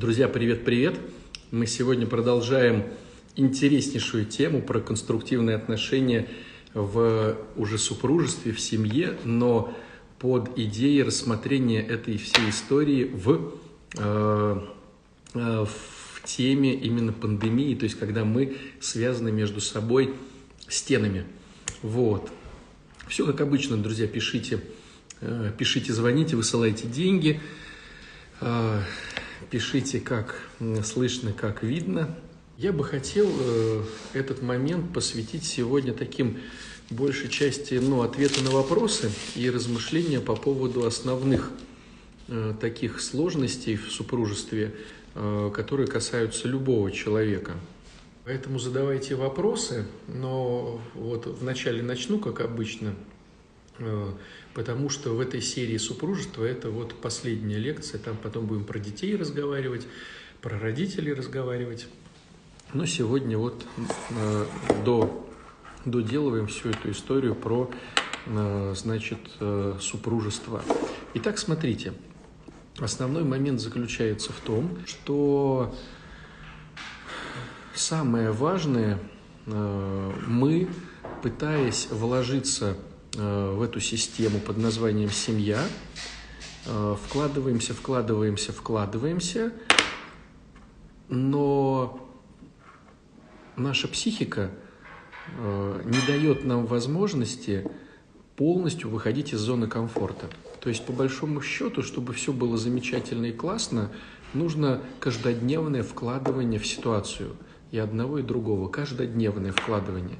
Друзья, привет-привет! Мы сегодня продолжаем интереснейшую тему про конструктивные отношения в уже супружестве, в семье, но под идеей рассмотрения этой всей истории в, э, э, в теме именно пандемии, то есть когда мы связаны между собой стенами. Вот. Все как обычно, друзья, пишите, э, пишите, звоните, высылайте деньги. Э, пишите, как слышно, как видно. Я бы хотел э, этот момент посвятить сегодня таким большей части ну, ответа на вопросы и размышления по поводу основных э, таких сложностей в супружестве, э, которые касаются любого человека. Поэтому задавайте вопросы, но вот вначале начну, как обычно, э, потому что в этой серии супружества это вот последняя лекция, там потом будем про детей разговаривать, про родителей разговаривать. Но сегодня вот э, до, доделываем всю эту историю про, э, значит, э, супружество. Итак, смотрите, основной момент заключается в том, что самое важное, э, мы, пытаясь вложиться в эту систему под названием семья, э, вкладываемся, вкладываемся, вкладываемся, но наша психика э, не дает нам возможности полностью выходить из зоны комфорта. То есть, по большому счету, чтобы все было замечательно и классно, нужно каждодневное вкладывание в ситуацию. И одного, и другого. Каждодневное вкладывание.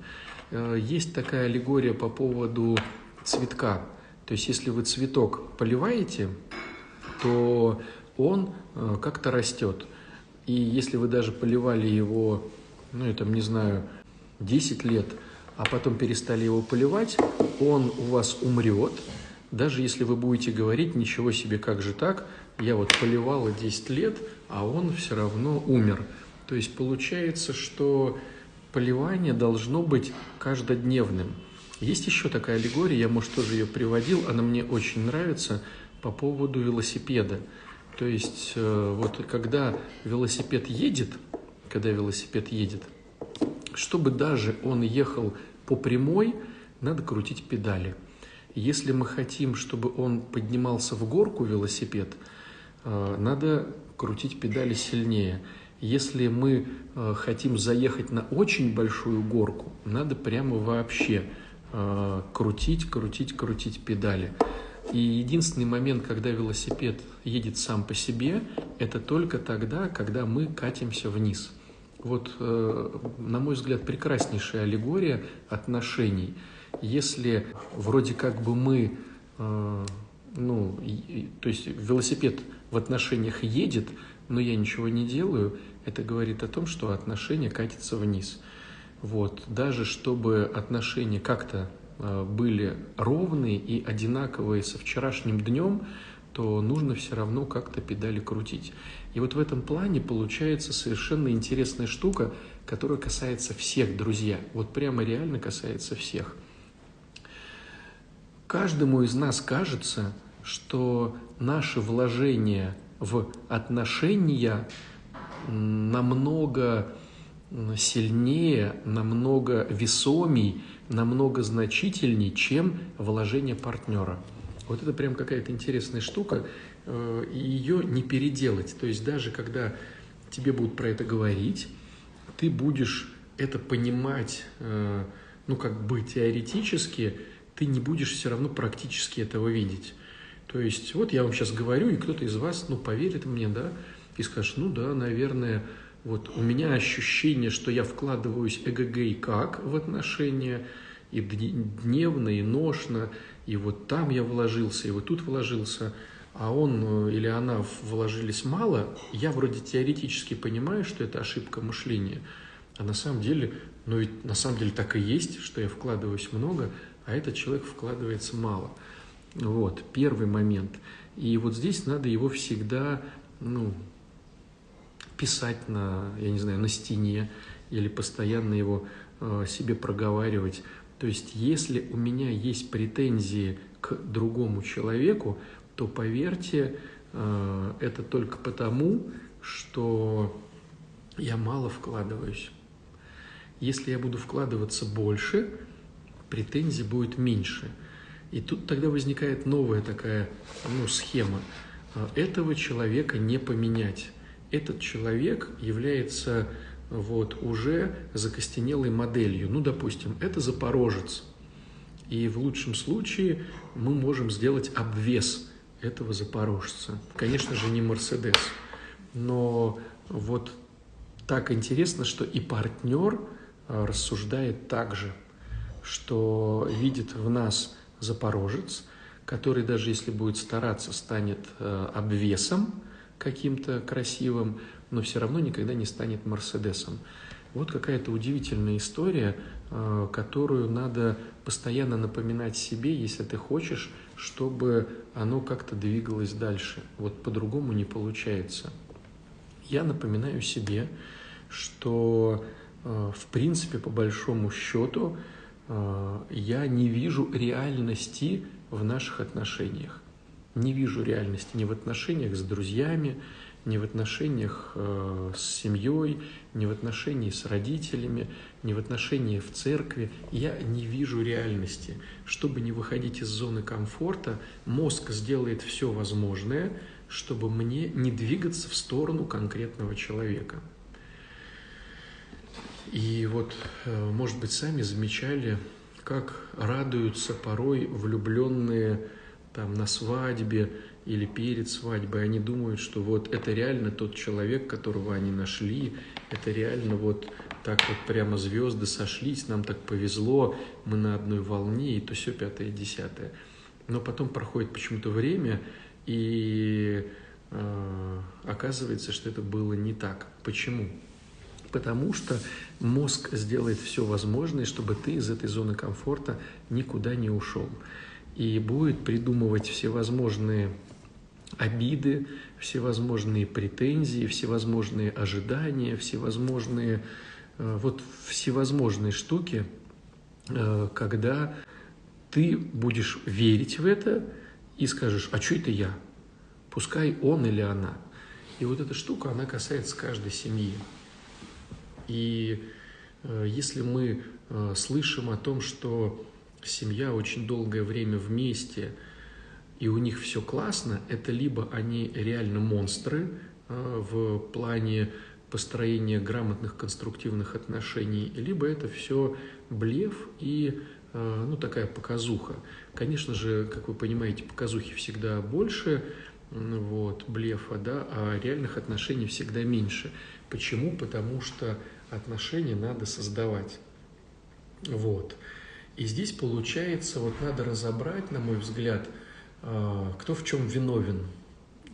Э, есть такая аллегория по поводу цветка. То есть, если вы цветок поливаете, то он э, как-то растет. И если вы даже поливали его, ну, я там не знаю, 10 лет, а потом перестали его поливать, он у вас умрет, даже если вы будете говорить, ничего себе, как же так, я вот поливала 10 лет, а он все равно умер. То есть получается, что поливание должно быть каждодневным. Есть еще такая аллегория, я, может, тоже ее приводил, она мне очень нравится по поводу велосипеда. То есть, э, вот когда велосипед едет, когда велосипед едет, чтобы даже он ехал по прямой, надо крутить педали. Если мы хотим, чтобы он поднимался в горку велосипед, э, надо крутить педали сильнее. Если мы э, хотим заехать на очень большую горку, надо прямо вообще э, крутить, крутить, крутить педали. И единственный момент, когда велосипед едет сам по себе, это только тогда, когда мы катимся вниз. Вот, э, на мой взгляд, прекраснейшая аллегория отношений. Если вроде как бы мы, ну, то есть велосипед в отношениях едет, но я ничего не делаю, это говорит о том, что отношения катятся вниз. Вот. Даже чтобы отношения как-то э, были ровные и одинаковые со вчерашним днем, то нужно все равно как-то педали крутить. И вот в этом плане получается совершенно интересная штука, которая касается всех, друзья. Вот прямо реально касается всех. Каждому из нас кажется, что наше вложение в отношения намного сильнее, намного весомей, намного значительней, чем вложение партнера. Вот это прям какая-то интересная штука, э, и ее не переделать. То есть даже когда тебе будут про это говорить, ты будешь это понимать, э, ну как бы теоретически, ты не будешь все равно практически этого видеть. То есть вот я вам сейчас говорю, и кто-то из вас, ну, поверит мне, да, и скажешь, ну да, наверное, вот у меня ощущение, что я вкладываюсь эгэгэй как в отношения, и дневно, и ношно, и вот там я вложился, и вот тут вложился, а он э, или она вложились мало, я вроде теоретически понимаю, что это ошибка мышления, а на самом деле, ну ведь на самом деле так и есть, что я вкладываюсь много, а этот человек вкладывается мало. Вот, первый момент. И вот здесь надо его всегда, ну, писать на, я не знаю, на стене или постоянно его э, себе проговаривать. То есть, если у меня есть претензии к другому человеку, то поверьте, э, это только потому, что я мало вкладываюсь. Если я буду вкладываться больше, претензий будет меньше. И тут тогда возникает новая такая ну, схема. Этого человека не поменять. Этот человек является вот, уже закостенелой моделью. Ну, допустим, это запорожец. И в лучшем случае мы можем сделать обвес этого запорожца. Конечно же, не Мерседес. Но вот так интересно, что и партнер а, рассуждает так же, что видит в нас запорожец, который даже если будет стараться, станет а, обвесом каким-то красивым, но все равно никогда не станет Мерседесом. Вот какая-то удивительная история, а, которую надо постоянно напоминать себе, если ты хочешь, чтобы оно как-то двигалось дальше. Вот по-другому не получается. Я напоминаю себе, что а, в принципе, по большому счету, я не вижу реальности в наших отношениях. Не вижу реальности ни в отношениях с друзьями, ни в отношениях э, с семьей, ни в отношении с родителями, ни в отношении в церкви. Я не вижу реальности. Чтобы не выходить из зоны комфорта, мозг сделает все возможное, чтобы мне не двигаться в сторону конкретного человека. И вот, э, может быть, сами замечали, как радуются порой влюбленные там на свадьбе, или перед свадьбой, они думают, что вот это реально тот человек, которого они нашли, это реально вот так вот прямо звезды сошлись, нам так повезло, мы на одной волне, и то все пятое, десятое. Но потом проходит почему-то время, и э, оказывается, что это было не так. Почему? Потому что мозг сделает все возможное, чтобы ты из этой зоны комфорта никуда не ушел. И будет придумывать всевозможные обиды, всевозможные претензии, всевозможные ожидания, всевозможные, э, вот всевозможные штуки, э, когда ты будешь верить в это и скажешь, а что это я? Пускай он или она. И вот эта штука, она касается каждой семьи. И э, если мы слышим о том, что семья очень долгое время вместе – и у них все классно, это либо они реально монстры а, в плане построения грамотных конструктивных отношений, либо это все блеф и ну, такая показуха. Конечно же, как вы понимаете, показухи всегда больше, вот, блефа, да, а реальных отношений всегда меньше. Почему? Потому что отношения надо создавать. Вот. И здесь получается, вот надо разобрать, на мой взгляд, а, кто в чем виновен.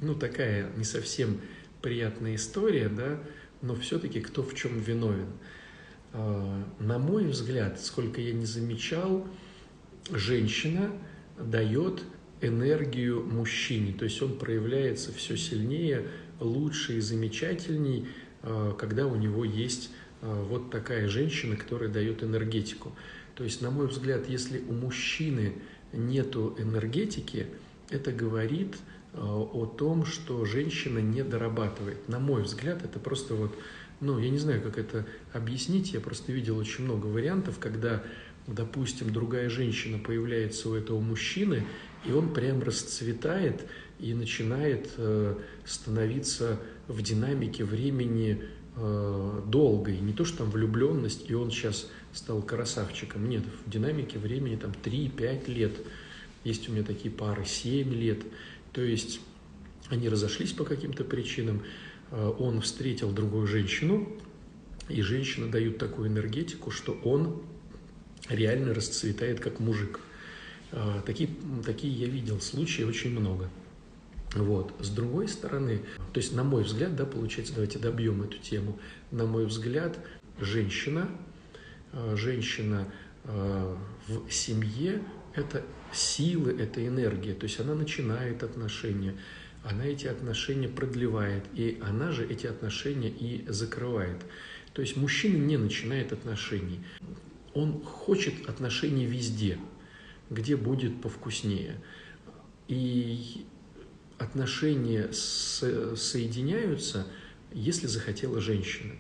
Ну, такая не совсем приятная история, да, но все-таки кто в чем виновен. А, на мой взгляд, сколько я не замечал, женщина дает энергию мужчине, то есть он проявляется все сильнее, лучше и замечательней, а, когда у него есть вот такая женщина, которая дает энергетику. То есть, на мой взгляд, если у мужчины нету энергетики, это говорит э, о том, что женщина не дорабатывает. На мой взгляд, это просто вот, ну, я не знаю, как это объяснить, я просто видел очень много вариантов, когда, допустим, другая женщина появляется у этого мужчины, и он прям расцветает и начинает э, становиться в динамике времени э, долгой. Не то, что там влюбленность, и он сейчас стал красавчиком. Нет, в динамике времени там 3-5 лет. Есть у меня такие пары 7 лет. То есть они разошлись по каким-то причинам, э, он встретил другую женщину, и женщина дает такую энергетику, что он реально расцветает как мужик. Э, такие, такие я видел случаи очень много. Вот. С другой стороны, то есть, на мой взгляд, да, получается, давайте добьем эту тему. На мой взгляд, женщина, э, женщина в семье – это силы, это энергия. То есть она начинает отношения, она эти отношения продлевает, и она же эти отношения и закрывает. То есть мужчина не начинает отношений. Он хочет отношений везде, где будет повкуснее. И отношения соединяются если захотела женщина.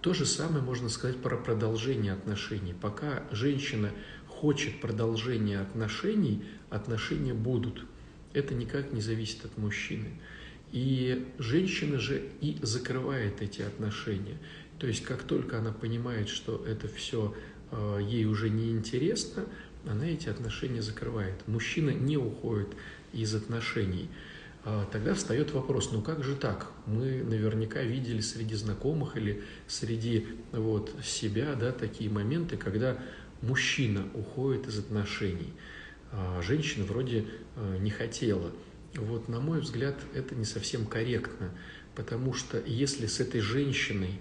То же самое можно сказать про продолжение отношений. Пока женщина хочет продолжения отношений, отношения будут. Это никак не зависит от мужчины. И женщина же и закрывает эти отношения. То есть как только она понимает, что это все э, ей уже не интересно, она эти отношения закрывает. Мужчина не уходит из отношений. А тогда встает вопрос, ну как же так? Мы наверняка видели среди знакомых или среди вот, себя да, такие моменты, когда мужчина уходит из отношений, а женщина вроде э, не хотела. Вот, на мой взгляд, это не совсем корректно, потому что если с этой женщиной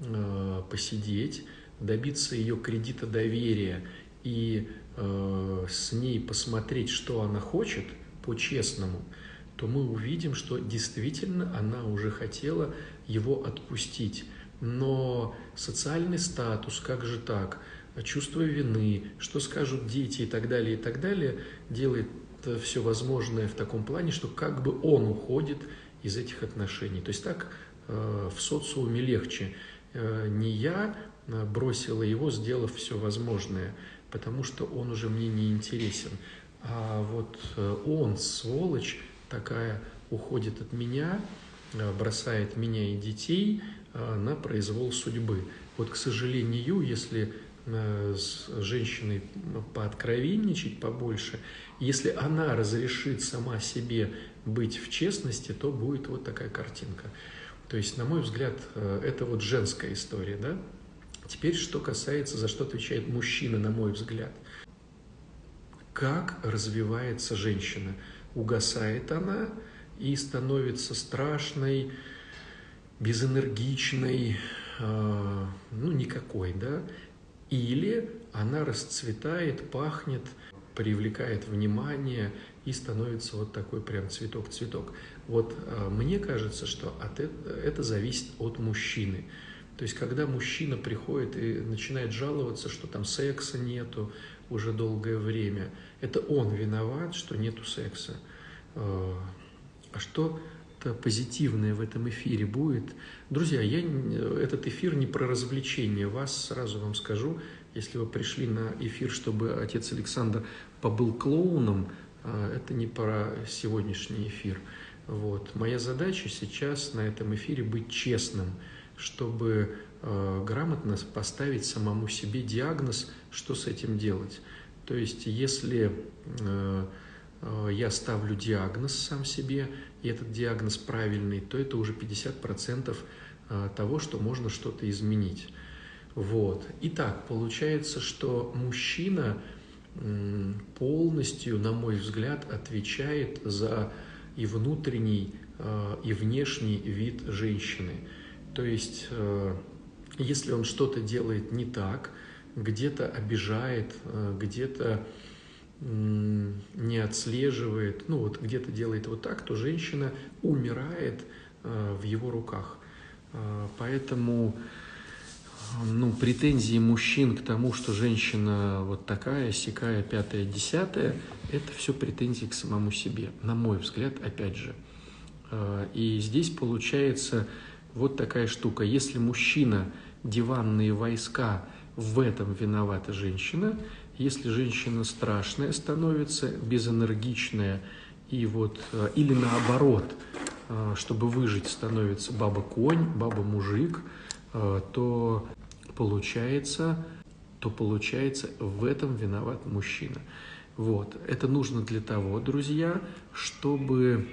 э, посидеть, добиться ее кредита доверия и с ней посмотреть, что она хочет, по-честному, то мы увидим, что действительно она уже хотела его отпустить. Но социальный статус, как же так, чувство вины, что скажут дети и так далее, и так далее, делает все возможное в таком плане, что как бы он уходит из этих отношений. То есть так э, в социуме легче. Э, не я э, бросила его, сделав все возможное, потому что он уже мне не интересен, а вот он, сволочь такая, уходит от меня, бросает меня и детей на произвол судьбы. Вот, к сожалению, если с женщиной пооткровенничать побольше, если она разрешит сама себе быть в честности, то будет вот такая картинка. То есть, на мой взгляд, э, это вот женская история, да? Теперь, что касается, за что отвечает мужчина, на мой взгляд. Как развивается женщина? Угасает она и становится страшной, безэнергичной, э, ну, никакой, да? Или она расцветает, пахнет, привлекает внимание и становится вот такой прям цветок-цветок. Вот э, мне кажется, что от это, это зависит от мужчины. То есть, когда мужчина приходит и начинает жаловаться, что там секса нету уже долгое время, это он виноват, что нету секса. Э, а что-то позитивное в этом эфире будет? Друзья, я, этот эфир не про развлечение вас, сразу вам скажу. Если вы пришли на эфир, чтобы отец Александр побыл клоуном, а, это не про сегодняшний эфир. Вот. Моя задача сейчас на этом эфире быть честным, чтобы э, грамотно поставить самому себе диагноз, что с этим делать. То есть, если э, я ставлю диагноз сам себе, и этот диагноз правильный, то это уже 50% э, того, что можно что-то изменить. Вот. Итак, получается, что мужчина полностью, на мой взгляд, отвечает за и внутренний, э, и внешний вид женщины. То есть, если он что-то делает не так, где-то обижает, э, где-то не отслеживает, ну вот где-то делает вот так, то женщина умирает в его руках. Поэтому ну, претензии мужчин к тому, что женщина вот такая, сякая, пятая, десятая, это все претензии к самому себе, на мой взгляд, опять же. И здесь получается вот такая штука. Если мужчина диванные войска, в этом виновата женщина. Если женщина страшная становится, безэнергичная, и вот, а, или наоборот, а, чтобы выжить, становится баба-конь, баба-мужик, то получается, то получается в этом виноват мужчина. Вот. Это нужно для того, друзья, чтобы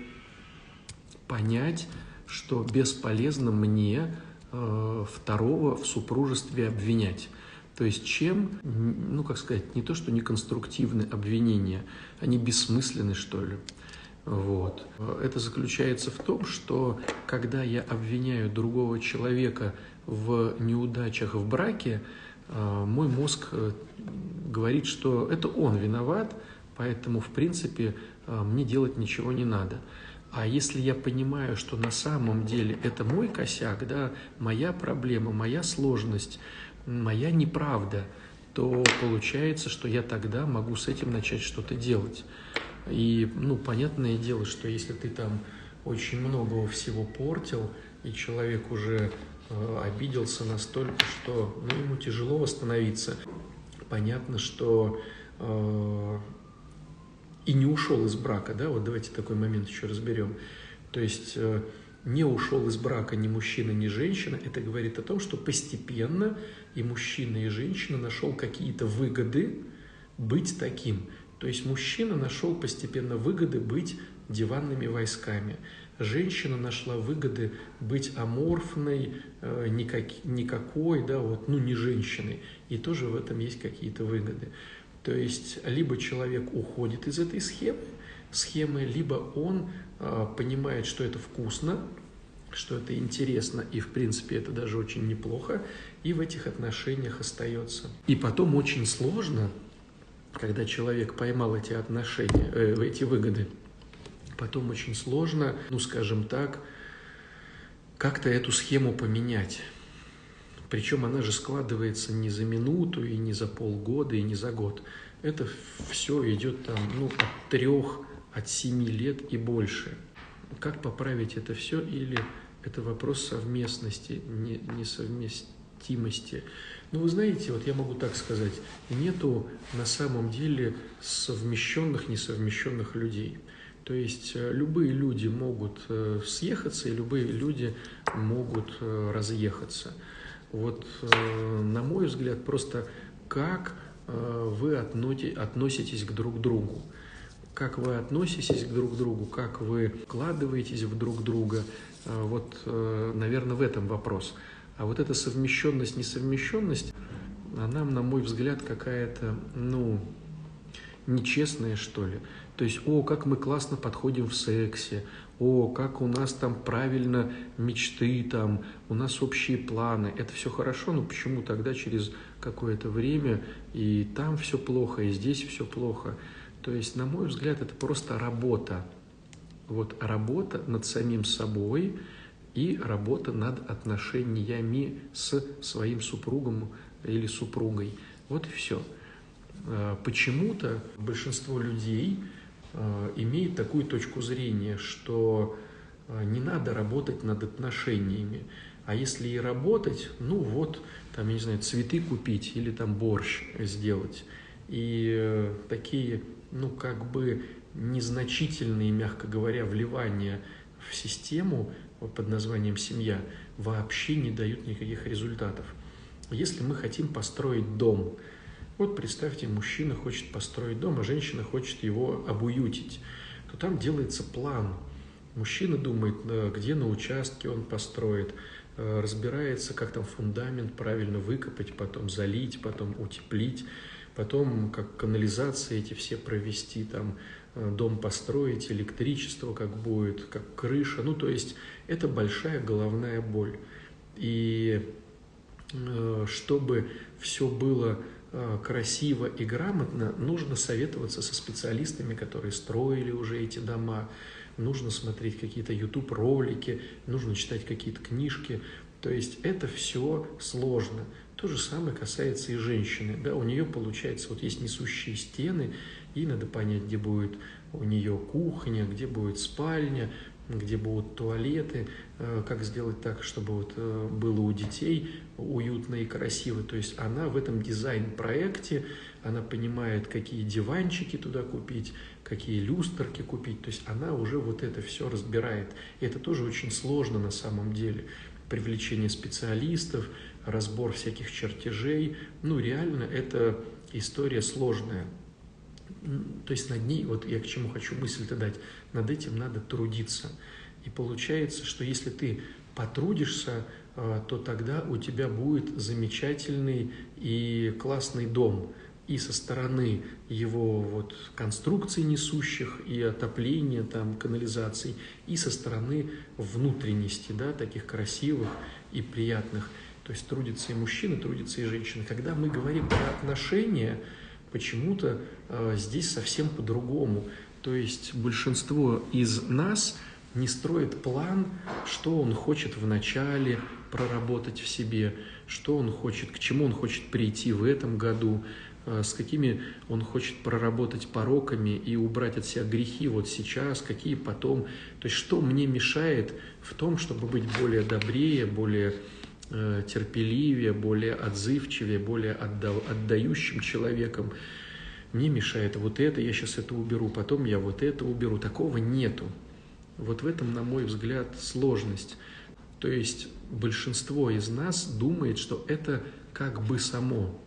понять, что бесполезно мне э, второго в супружестве обвинять. То есть чем, ну как сказать, не то, что неконструктивные обвинения, они бессмысленны, что ли. Вот. Это заключается в том, что когда я обвиняю другого человека в неудачах в браке, э, мой мозг э, говорит, что это он виноват, поэтому, в принципе, э, мне делать ничего не надо. А если я понимаю, что на самом деле это мой косяк, да, моя проблема, моя сложность, моя неправда, то получается, что я тогда могу с этим начать что-то делать. И, ну, понятное дело, что если ты там очень много всего портил, и человек уже э, обиделся настолько, что ну, ему тяжело восстановиться. Понятно, что э, и не ушел из брака, да, вот давайте такой момент еще разберем. То есть э, не ушел из брака ни мужчина, ни женщина, это говорит о том, что постепенно и мужчина, и женщина нашел какие-то выгоды быть таким. То есть мужчина нашел постепенно выгоды быть диванными войсками. Женщина нашла выгоды быть аморфной, э, никак, никакой, да, вот, ну, не женщиной. И тоже в этом есть какие-то выгоды. То есть либо человек уходит из этой схемы, схемы, либо он э, понимает, что это вкусно, что это интересно, и в принципе это даже очень неплохо, и в этих отношениях остается. И потом очень сложно, когда человек поймал эти отношения, э, эти выгоды, потом очень сложно, ну скажем так, как-то эту схему поменять. Причем она же складывается не за минуту, и не за полгода, и не за год. Это все идет там, ну, от трех, от семи лет и больше. Как поправить это все? Или это вопрос совместности, не, несовместимости. Ну, вы знаете, вот я могу так сказать, нету на самом деле совмещенных, несовмещенных людей. То есть э, любые люди могут э, съехаться, и любые люди могут э, разъехаться. Вот, на мой взгляд, просто как вы относитесь к друг другу как вы относитесь к друг другу, как вы вкладываетесь в друг друга. Вот, наверное, в этом вопрос. А вот эта совмещенность, несовмещенность, она, на мой взгляд, какая-то, ну, нечестная, что ли. То есть, о, как мы классно подходим в сексе, о, как у нас там правильно мечты, там, у нас общие планы. Это все хорошо, но почему тогда через какое-то время и там все плохо, и здесь все плохо? То есть, на мой взгляд, это просто работа. Вот работа над самим собой и работа над отношениями с своим супругом или супругой. Вот и все. А, почему-то большинство людей а, имеет такую точку зрения, что а, не надо работать над отношениями. А если и работать, ну вот, там, я не знаю, цветы купить или там борщ сделать. И э, такие, ну, как бы незначительные, мягко говоря, вливания в систему под названием семья вообще не дают никаких результатов. Если мы хотим построить дом, вот представьте, мужчина хочет построить дом, а женщина хочет его обуютить, то там делается план. Мужчина думает, э, где на участке он построит, э, разбирается, как там фундамент правильно выкопать, потом залить, потом утеплить, потом как канализации эти все провести, там э, дом построить, электричество как будет, как крыша. Ну, то есть это большая головная боль. И чтобы все было Э, красиво и грамотно, нужно советоваться со специалистами, которые строили уже эти дома, нужно смотреть какие-то YouTube-ролики, нужно читать какие-то книжки. То есть это все сложно. То же самое касается и женщины. Да, у нее получается, вот есть несущие стены, и надо понять, где будет у нее кухня, где будет спальня, где будут туалеты, э, как сделать так, чтобы вот э, было у детей уютно и красиво. То есть она в этом дизайн-проекте, она понимает, какие диванчики туда купить, какие люстрки купить. То есть она уже вот это все разбирает. И это тоже очень сложно на самом деле. Привлечение специалистов, разбор всяких чертежей. Ну, реально, это история сложная то есть над ней, вот я к чему хочу мысль-то дать, над этим надо трудиться. И получается, что если ты потрудишься, а, то тогда у тебя будет замечательный и классный дом. И со стороны его вот конструкций несущих, и отопления, там, канализаций, и со стороны внутренности, да, таких красивых и приятных. То есть трудится и мужчина, трудится и женщина. Когда мы говорим про отношения, почему-то э, здесь совсем по-другому. То есть большинство из нас не строит план, что он хочет вначале проработать в себе, что он хочет, к чему он хочет прийти в этом году, с какими он хочет проработать пороками и убрать от себя грехи вот сейчас, какие потом. То есть что мне мешает в том, чтобы быть более добрее, более э, терпеливее, более отзывчивее, более отда отдающим человеком. Мне мешает вот это, я сейчас это уберу, потом я вот это уберу. Такого нету. Вот в этом, на мой взгляд, сложность. То есть большинство из нас думает, что это как бы само.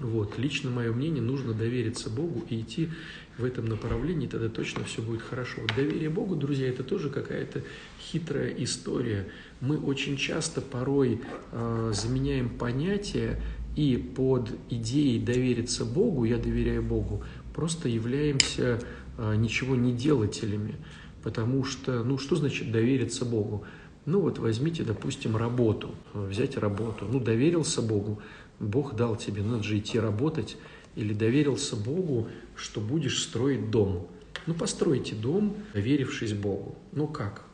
Вот. Лично мое мнение, нужно довериться Богу и идти в этом направлении, тогда точно все будет хорошо. Вот доверие Богу, друзья, это тоже какая-то хитрая история. Мы очень часто порой э, заменяем понятия и под идеей довериться Богу, я доверяю Богу, просто являемся э, ничего не делателями. Потому что, ну что значит довериться Богу? Ну вот возьмите, допустим, работу, взять работу. Ну доверился Богу, Бог дал тебе, надо же идти работать. Или доверился Богу, что будешь строить дом. Ну постройте дом, доверившись Богу. Ну как?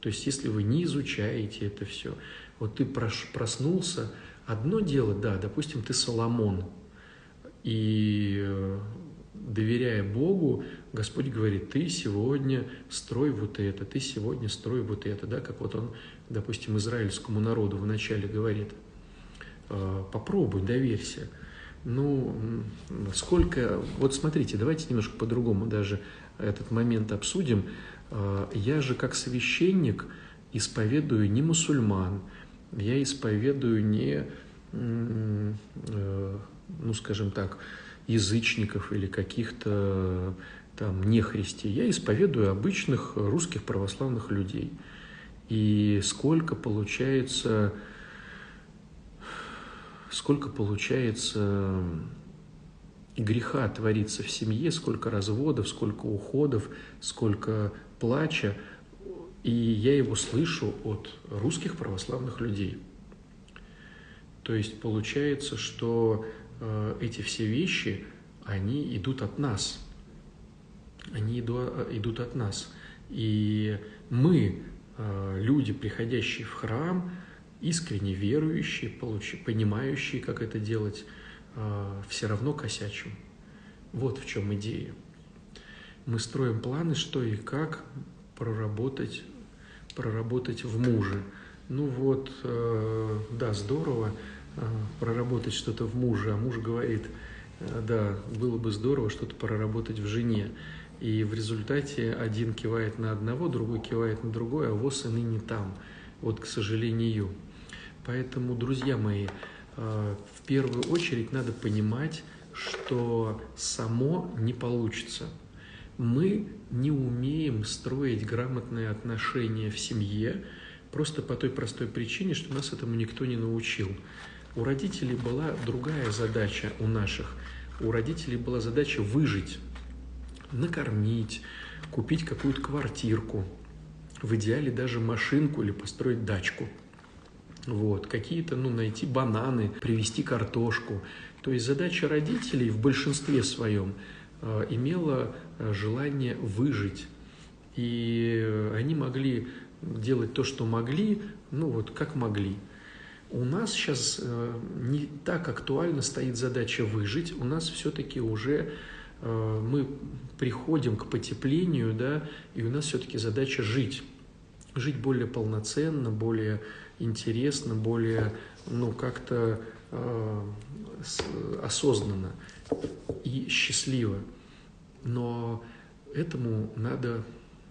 То есть если вы не изучаете это все, вот ты проснулся, одно дело, да, допустим, ты Соломон, и э, доверяя Богу, Господь говорит, ты сегодня строй вот это, ты сегодня строй вот это, да, как вот он, допустим, израильскому народу вначале говорит, «А, попробуй, доверься. Ну, сколько, вот смотрите, давайте немножко по-другому даже этот момент обсудим. А, я же как священник исповедую не мусульман, я исповедую не, э, ну, скажем так, язычников или каких-то там нехристи. Я исповедую обычных русских православных людей. И сколько получается, сколько получается греха творится в семье, сколько разводов, сколько уходов, сколько плача. И я его слышу от русских православных людей. То есть получается, что Э, эти все вещи, они идут от нас. Они идут от нас. И мы, э, люди, приходящие в храм, искренне верующие, понимающие, как это делать, э, все равно косячим. Вот в чем идея. Мы строим планы, что и как проработать, проработать в муже. Ну вот, да, здорово, Э, проработать что-то в муже, а муж говорит, э, да, было бы здорово что-то проработать в жене. И в результате один кивает на одного, другой кивает на другой, а воз и ныне там. Вот, к сожалению. Поэтому, друзья мои, э, в первую очередь надо понимать, что само не получится. Мы не умеем строить грамотные отношения в семье, просто по той простой причине, что нас этому никто не научил. У родителей была другая задача у наших. У родителей была задача выжить, накормить, купить какую-то квартирку, в идеале даже машинку или построить дачку. Вот, какие-то, ну, найти бананы, привезти картошку. То есть задача родителей в большинстве своем э, имела э, желание выжить. И они могли делать то, что могли, ну вот как могли. У нас сейчас э, не так актуально стоит задача выжить, у нас все-таки уже э, мы приходим к потеплению, да, и у нас все-таки задача жить. Жить более полноценно, более интересно, более, ну, как-то э, осознанно и счастливо. Но этому надо,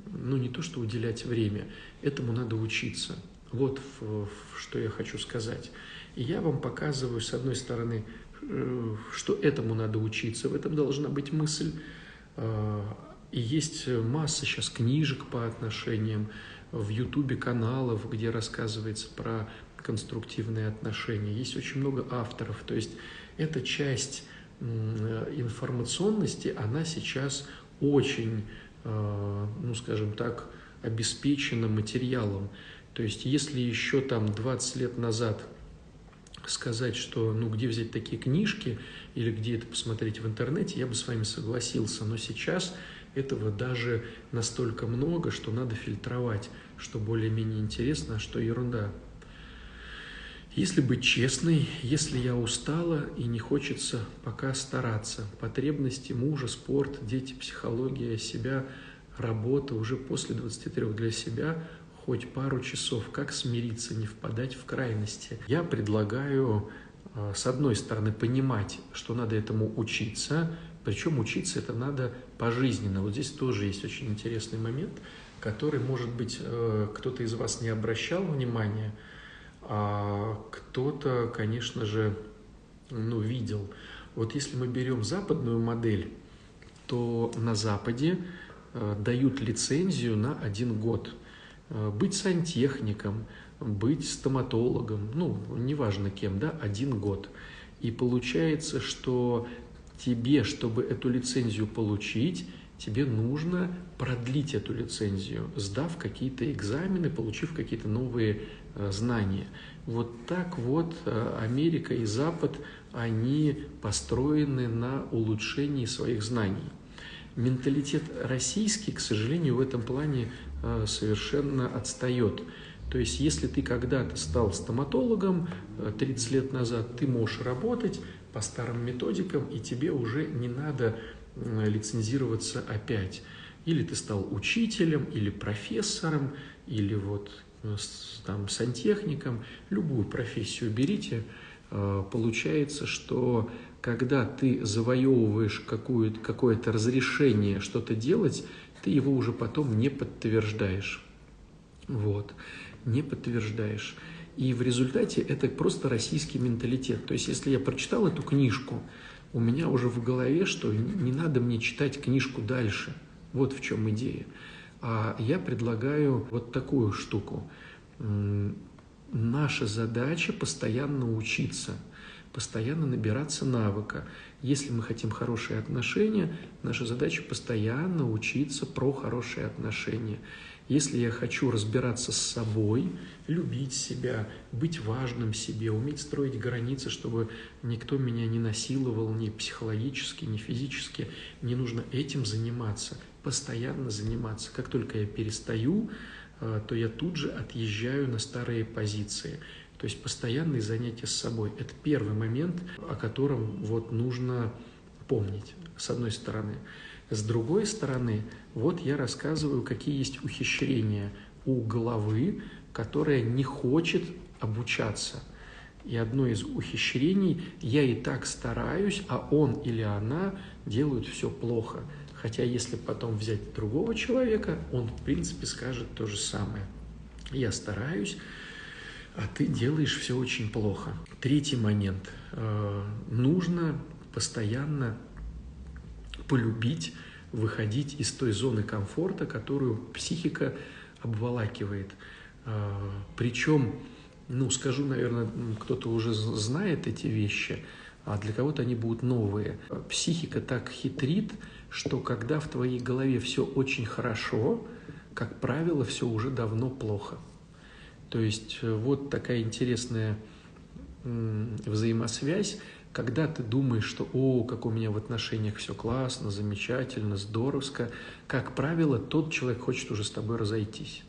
ну, не то что уделять время, этому надо учиться – вот в, в, что я хочу сказать. И я вам показываю, с одной стороны, э, что этому надо учиться, в этом должна быть мысль. Э, и есть масса сейчас книжек по отношениям, в Ютубе каналов, где рассказывается про конструктивные отношения. Есть очень много авторов. То есть эта часть информационности, она сейчас очень, э, ну скажем так, обеспечена материалом. То есть, если еще там 20 лет назад сказать, что ну где взять такие книжки или где это посмотреть в интернете, я бы с вами согласился. Но сейчас этого даже настолько много, что надо фильтровать, что более-менее интересно, а что ерунда. Если быть честной, если я устала и не хочется пока стараться, потребности мужа, спорт, дети, психология, себя, работа уже после 23 для себя, хоть пару часов, как смириться, не впадать в крайности. Я предлагаю, э, с одной стороны, понимать, что надо этому учиться, причем учиться это надо пожизненно. Вот здесь тоже есть очень интересный момент, который, может быть, э, кто-то из вас не обращал внимания, а кто-то, конечно же, ну, видел. Вот если мы берем западную модель, то на Западе э, дают лицензию на один год. Э, быть сантехником, быть стоматологом, ну, неважно кем, да, один год. И получается, что тебе, чтобы эту лицензию получить, тебе нужно продлить эту лицензию, сдав какие-то экзамены, получив какие-то новые э, знания. Вот так вот э, Америка и Запад, они построены на улучшении своих знаний. Менталитет российский, к сожалению, в этом плане э, совершенно отстает. То есть, если ты когда-то стал стоматологом 30 лет назад, ты можешь работать по старым методикам, и тебе уже не надо лицензироваться опять. Или ты стал учителем, или профессором, или вот э, там сантехником, любую профессию берите, э, получается, что когда ты завоевываешь какое-то разрешение что-то делать, ты его уже потом не подтверждаешь. Вот, не подтверждаешь. И в результате это просто российский менталитет. То есть, если я прочитал эту книжку, у меня уже в голове, что не надо мне читать книжку дальше. Вот в чем идея. А я предлагаю вот такую штуку. Наша задача постоянно учиться, постоянно набираться навыка. Если мы хотим хорошие отношения, наша задача постоянно учиться про хорошие отношения. Если я хочу разбираться с собой, любить себя, быть важным себе, уметь строить границы, чтобы никто меня не насиловал ни психологически, ни физически, мне нужно этим заниматься, постоянно заниматься. Как только я перестаю, э, то я тут же отъезжаю на старые позиции. То есть постоянные занятия с собой – это первый момент, о котором вот нужно помнить, с одной стороны. С другой стороны, вот я рассказываю, какие есть ухищрения у головы, которая не хочет обучаться. И одно из ухищрений – я и так стараюсь, а он или она делают все плохо. Хотя если потом взять другого человека, он в принципе скажет то же самое. Я стараюсь, а ты делаешь все очень плохо. Третий момент. Э, нужно постоянно полюбить выходить из той зоны комфорта, которую психика обволакивает. А, Причем, ну, скажу, наверное, кто-то уже знает эти вещи, а для кого-то они будут новые. Психика так хитрит, что когда в твоей голове все очень хорошо, как правило, все уже давно плохо. То есть э, вот такая интересная взаимосвязь когда ты думаешь, что «О, как у меня в отношениях все классно, замечательно, здоровско», как правило, тот человек хочет уже с тобой разойтись.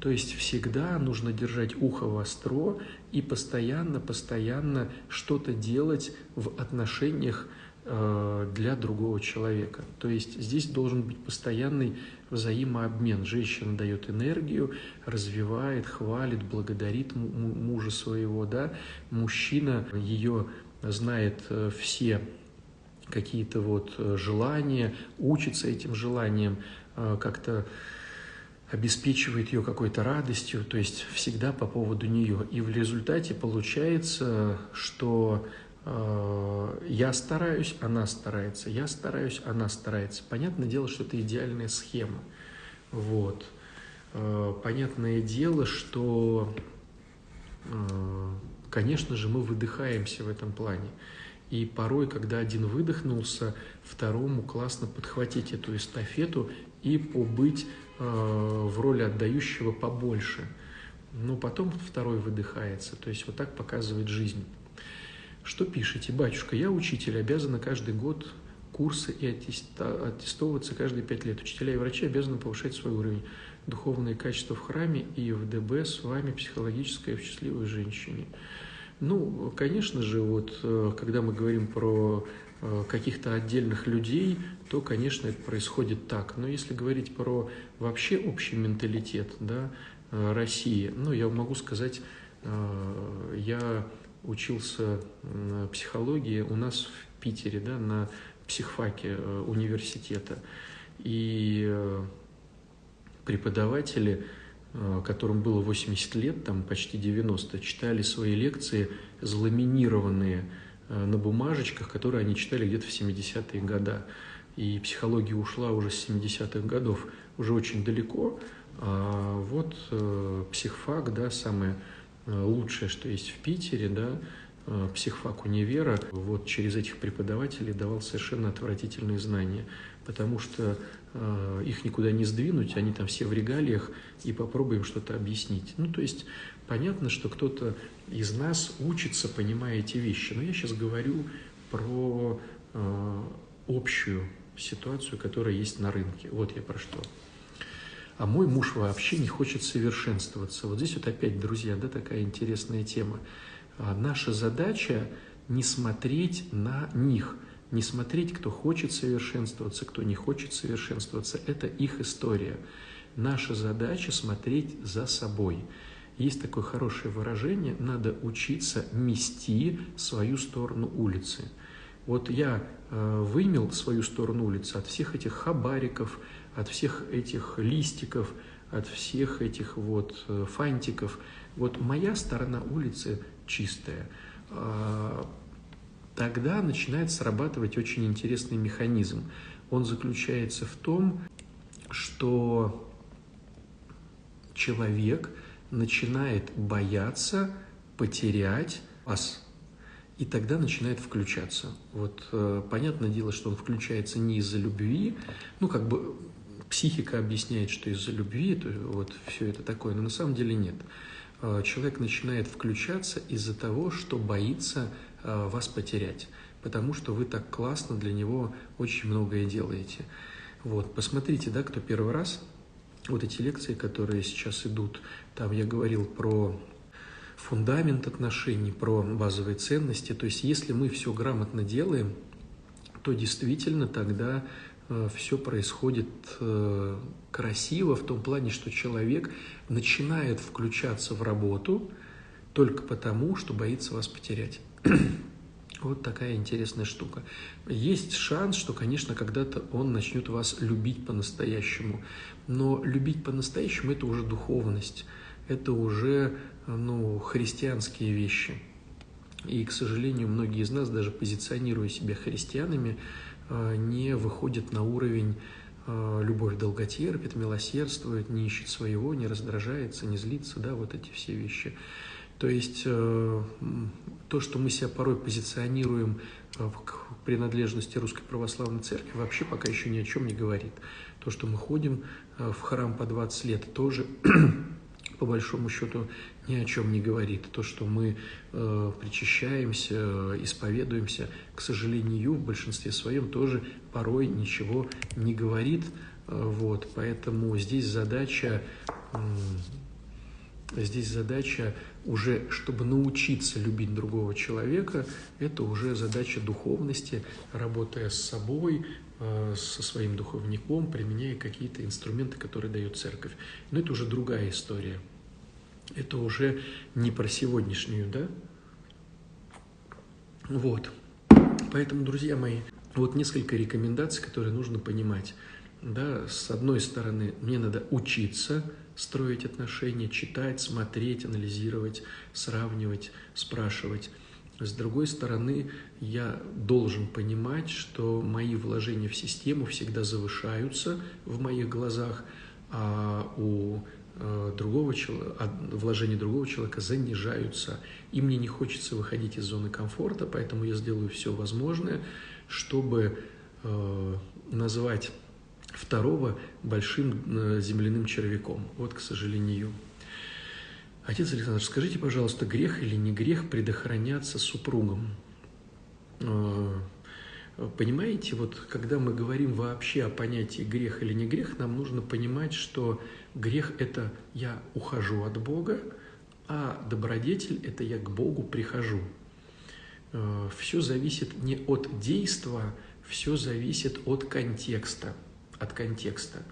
То есть всегда нужно держать ухо востро и постоянно-постоянно что-то делать в отношениях э, для другого человека. То есть здесь должен быть постоянный взаимообмен. Женщина дает энергию, развивает, хвалит, благодарит мужа своего, да. Мужчина ее знает э, все какие-то вот э, желания, учится этим желаниям, э, как-то обеспечивает ее какой-то радостью, то есть всегда по поводу нее. И в результате получается, что я стараюсь, она старается, я стараюсь, она старается. Понятное дело, что это идеальная схема. Вот. Понятное дело, что конечно же, мы выдыхаемся в этом плане. И порой, когда один выдохнулся, второму классно подхватить эту эстафету и побыть э, в роли отдающего побольше. Но потом второй выдыхается. То есть вот так показывает жизнь. Что пишете? Батюшка, я учитель, обязана каждый год курсы и аттестовываться каждые пять лет. Учителя и врачи обязаны повышать свой уровень. Духовные качества в храме и в ДБ с вами психологическое в счастливой женщине. Ну, конечно же, вот э, когда мы говорим про э, каких-то отдельных людей, то, конечно, это происходит так. Но если говорить про вообще общий менталитет да, э, России, ну, я могу сказать, я учился психологии у нас в Питере, да, на психфаке университета. И преподаватели – Э, которым было 80 лет, там почти 90, читали свои лекции заламинированные э, на бумажечках, которые они читали где-то в 70-е годы. И психология ушла уже с 70-х годов, уже очень далеко. А вот э, психфак, да, самое лучшее, что есть в Питере, да, психфак универа, вот через этих преподавателей давал совершенно отвратительные знания, потому что Э, их никуда не сдвинуть, они там все в регалиях, и попробуем что-то объяснить. Ну, то есть понятно, что кто-то из нас учится, понимая эти вещи, но я сейчас говорю про э, общую ситуацию, которая есть на рынке. Вот я про что. А мой муж вообще не хочет совершенствоваться. Вот здесь вот опять, друзья, да, такая интересная тема. А наша задача не смотреть на них – не смотреть, кто хочет совершенствоваться, кто не хочет совершенствоваться. Это их история. Наша задача смотреть за собой. Есть такое хорошее выражение, надо учиться мести свою сторону улицы. Вот я э, вымел свою сторону улицы от всех этих хабариков, от всех этих листиков, от всех этих вот э, фантиков. Вот моя сторона улицы чистая. А, тогда начинает срабатывать очень интересный механизм. Он заключается в том, что человек начинает бояться потерять вас, и тогда начинает включаться. Вот э, понятное дело, что он включается не из-за любви, ну как бы психика объясняет, что из-за любви, то вот все это такое, но на самом деле нет. Э, человек начинает включаться из-за того, что боится Э, вас потерять, потому что вы так классно для него очень многое делаете. Вот, посмотрите, да, кто первый раз, вот эти лекции, которые сейчас идут, там я говорил про фундамент отношений, про базовые ценности. То есть, если мы все грамотно делаем, то действительно тогда все происходит э, красиво в том плане, что человек начинает включаться в работу только потому, что боится вас потерять. Вот такая интересная штука. Есть шанс, что, конечно, когда-то он начнет вас любить по-настоящему. Но любить по-настоящему – это уже духовность, это уже ну, христианские вещи. И, к сожалению, многие из нас, даже позиционируя себя христианами, э, не выходят на уровень э, любовь долготерпит, милосердствует, не ищет своего, не раздражается, не злится, да, вот эти все вещи. То есть э, то, что мы себя порой позиционируем э, к принадлежности Русской Православной Церкви, вообще пока еще ни о чем не говорит. То, что мы ходим э, в храм по 20 лет, тоже по большому счету ни о чем не говорит. То, что мы э, причащаемся, исповедуемся, к сожалению, в большинстве своем тоже порой ничего не говорит. Вот, поэтому здесь задача, здесь задача уже, чтобы научиться любить другого человека, это уже задача духовности, работая с собой, э, со своим духовником, применяя какие-то инструменты, которые дает церковь. Но это уже другая история. Это уже не про сегодняшнюю, да? Вот. Поэтому, друзья мои, вот несколько рекомендаций, которые нужно понимать. Да, с одной стороны, мне надо учиться строить отношения, читать, смотреть, анализировать, сравнивать, спрашивать. С другой стороны, я должен понимать, что мои вложения в систему всегда завышаются в моих глазах, а у другого человека, вложения другого человека занижаются. И мне не хочется выходить из зоны комфорта, поэтому я сделаю все возможное, чтобы э, назвать второго большим э, земляным червяком. Вот, к сожалению. Отец Александр, скажите, пожалуйста, грех или не грех предохраняться супругом? Понимаете, вот когда мы говорим вообще о понятии грех или не грех, нам нужно понимать, что грех – это я ухожу от Бога, а добродетель – это я к Богу прихожу. Э, все зависит не от действа, все зависит от контекста. От контекста.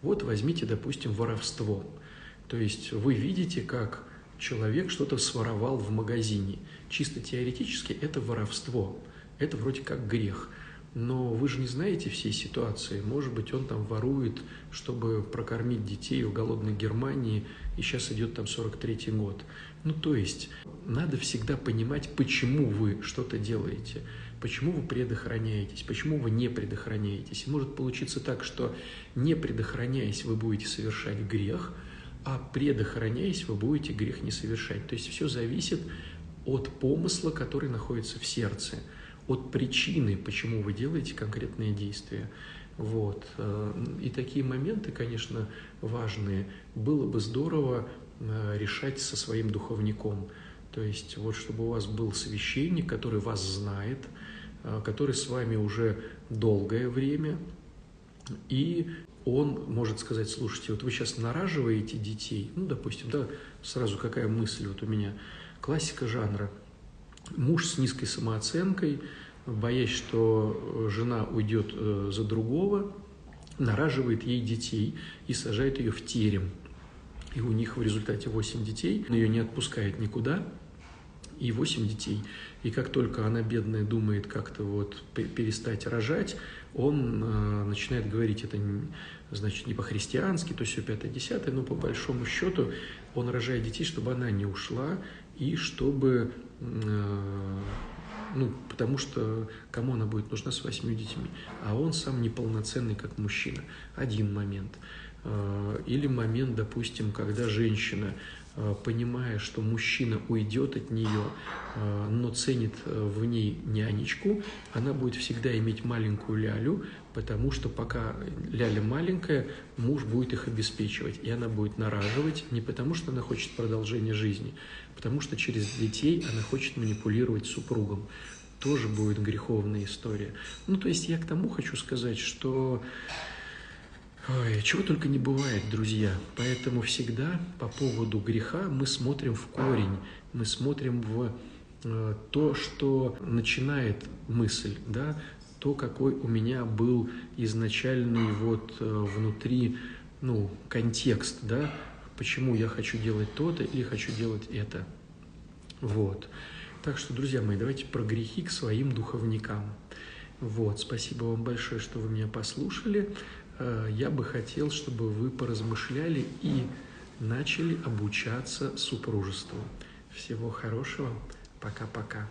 Вот возьмите, допустим, воровство. То есть вы видите, как человек что-то своровал в магазине. Чисто теоретически это воровство. Это вроде как грех. Но вы же не знаете всей ситуации. Может быть, он там ворует, чтобы прокормить детей в голодной Германии, и сейчас идет там 43-й год. Ну, то есть, надо всегда понимать, почему вы что-то делаете, почему вы предохраняетесь, почему вы не предохраняетесь. И может получиться так, что не предохраняясь, вы будете совершать грех, а предохраняясь, вы будете грех не совершать. То есть, все зависит от помысла, который находится в сердце – от причины, почему вы делаете конкретные действия. Вот. Э, и такие моменты, конечно, важные. Было бы здорово э, решать со своим духовником. То есть вот чтобы у вас был священник, который вас знает, э, который с вами уже долгое время, и он может сказать, слушайте, вот вы сейчас нараживаете детей, ну, допустим, да, сразу какая мысль вот у меня, классика жанра – Муж с низкой самооценкой, боясь, что жена уйдет э, за другого, нараживает ей детей и сажает ее в терем. И у них в результате 8 детей, он ее не отпускает никуда, и 8 детей. И как только она, бедная, думает как-то вот перестать рожать, он э, начинает говорить это, значит, не по-христиански, то все пятое-десятое, но по большому счету он рожает детей, чтобы она не ушла, и чтобы, э, ну, потому что кому она будет нужна с восьмью детьми, а он сам неполноценный как мужчина. Один момент. Э, или момент, допустим, когда женщина Э, понимая, что мужчина уйдет от нее, э, но ценит э, в ней нянечку, она будет всегда иметь маленькую лялю, потому что пока ляля маленькая, муж будет их обеспечивать, и она будет нараживать не потому, что она хочет продолжения жизни, потому что через детей она хочет манипулировать супругом. Тоже будет греховная история. Ну, то есть я к тому хочу сказать, что Ой, чего только не бывает, друзья. Поэтому всегда по поводу греха мы смотрим в корень, мы смотрим в э, то, что начинает мысль, да, то, какой у меня был изначальный вот э, внутри, ну, контекст, да, почему я хочу делать то-то или хочу делать это. Вот. Так что, друзья мои, давайте про грехи к своим духовникам. Вот, спасибо вам большое, что вы меня послушали. Э, я бы хотел, чтобы вы поразмышляли и начали обучаться супружеству. Всего хорошего. Пока-пока.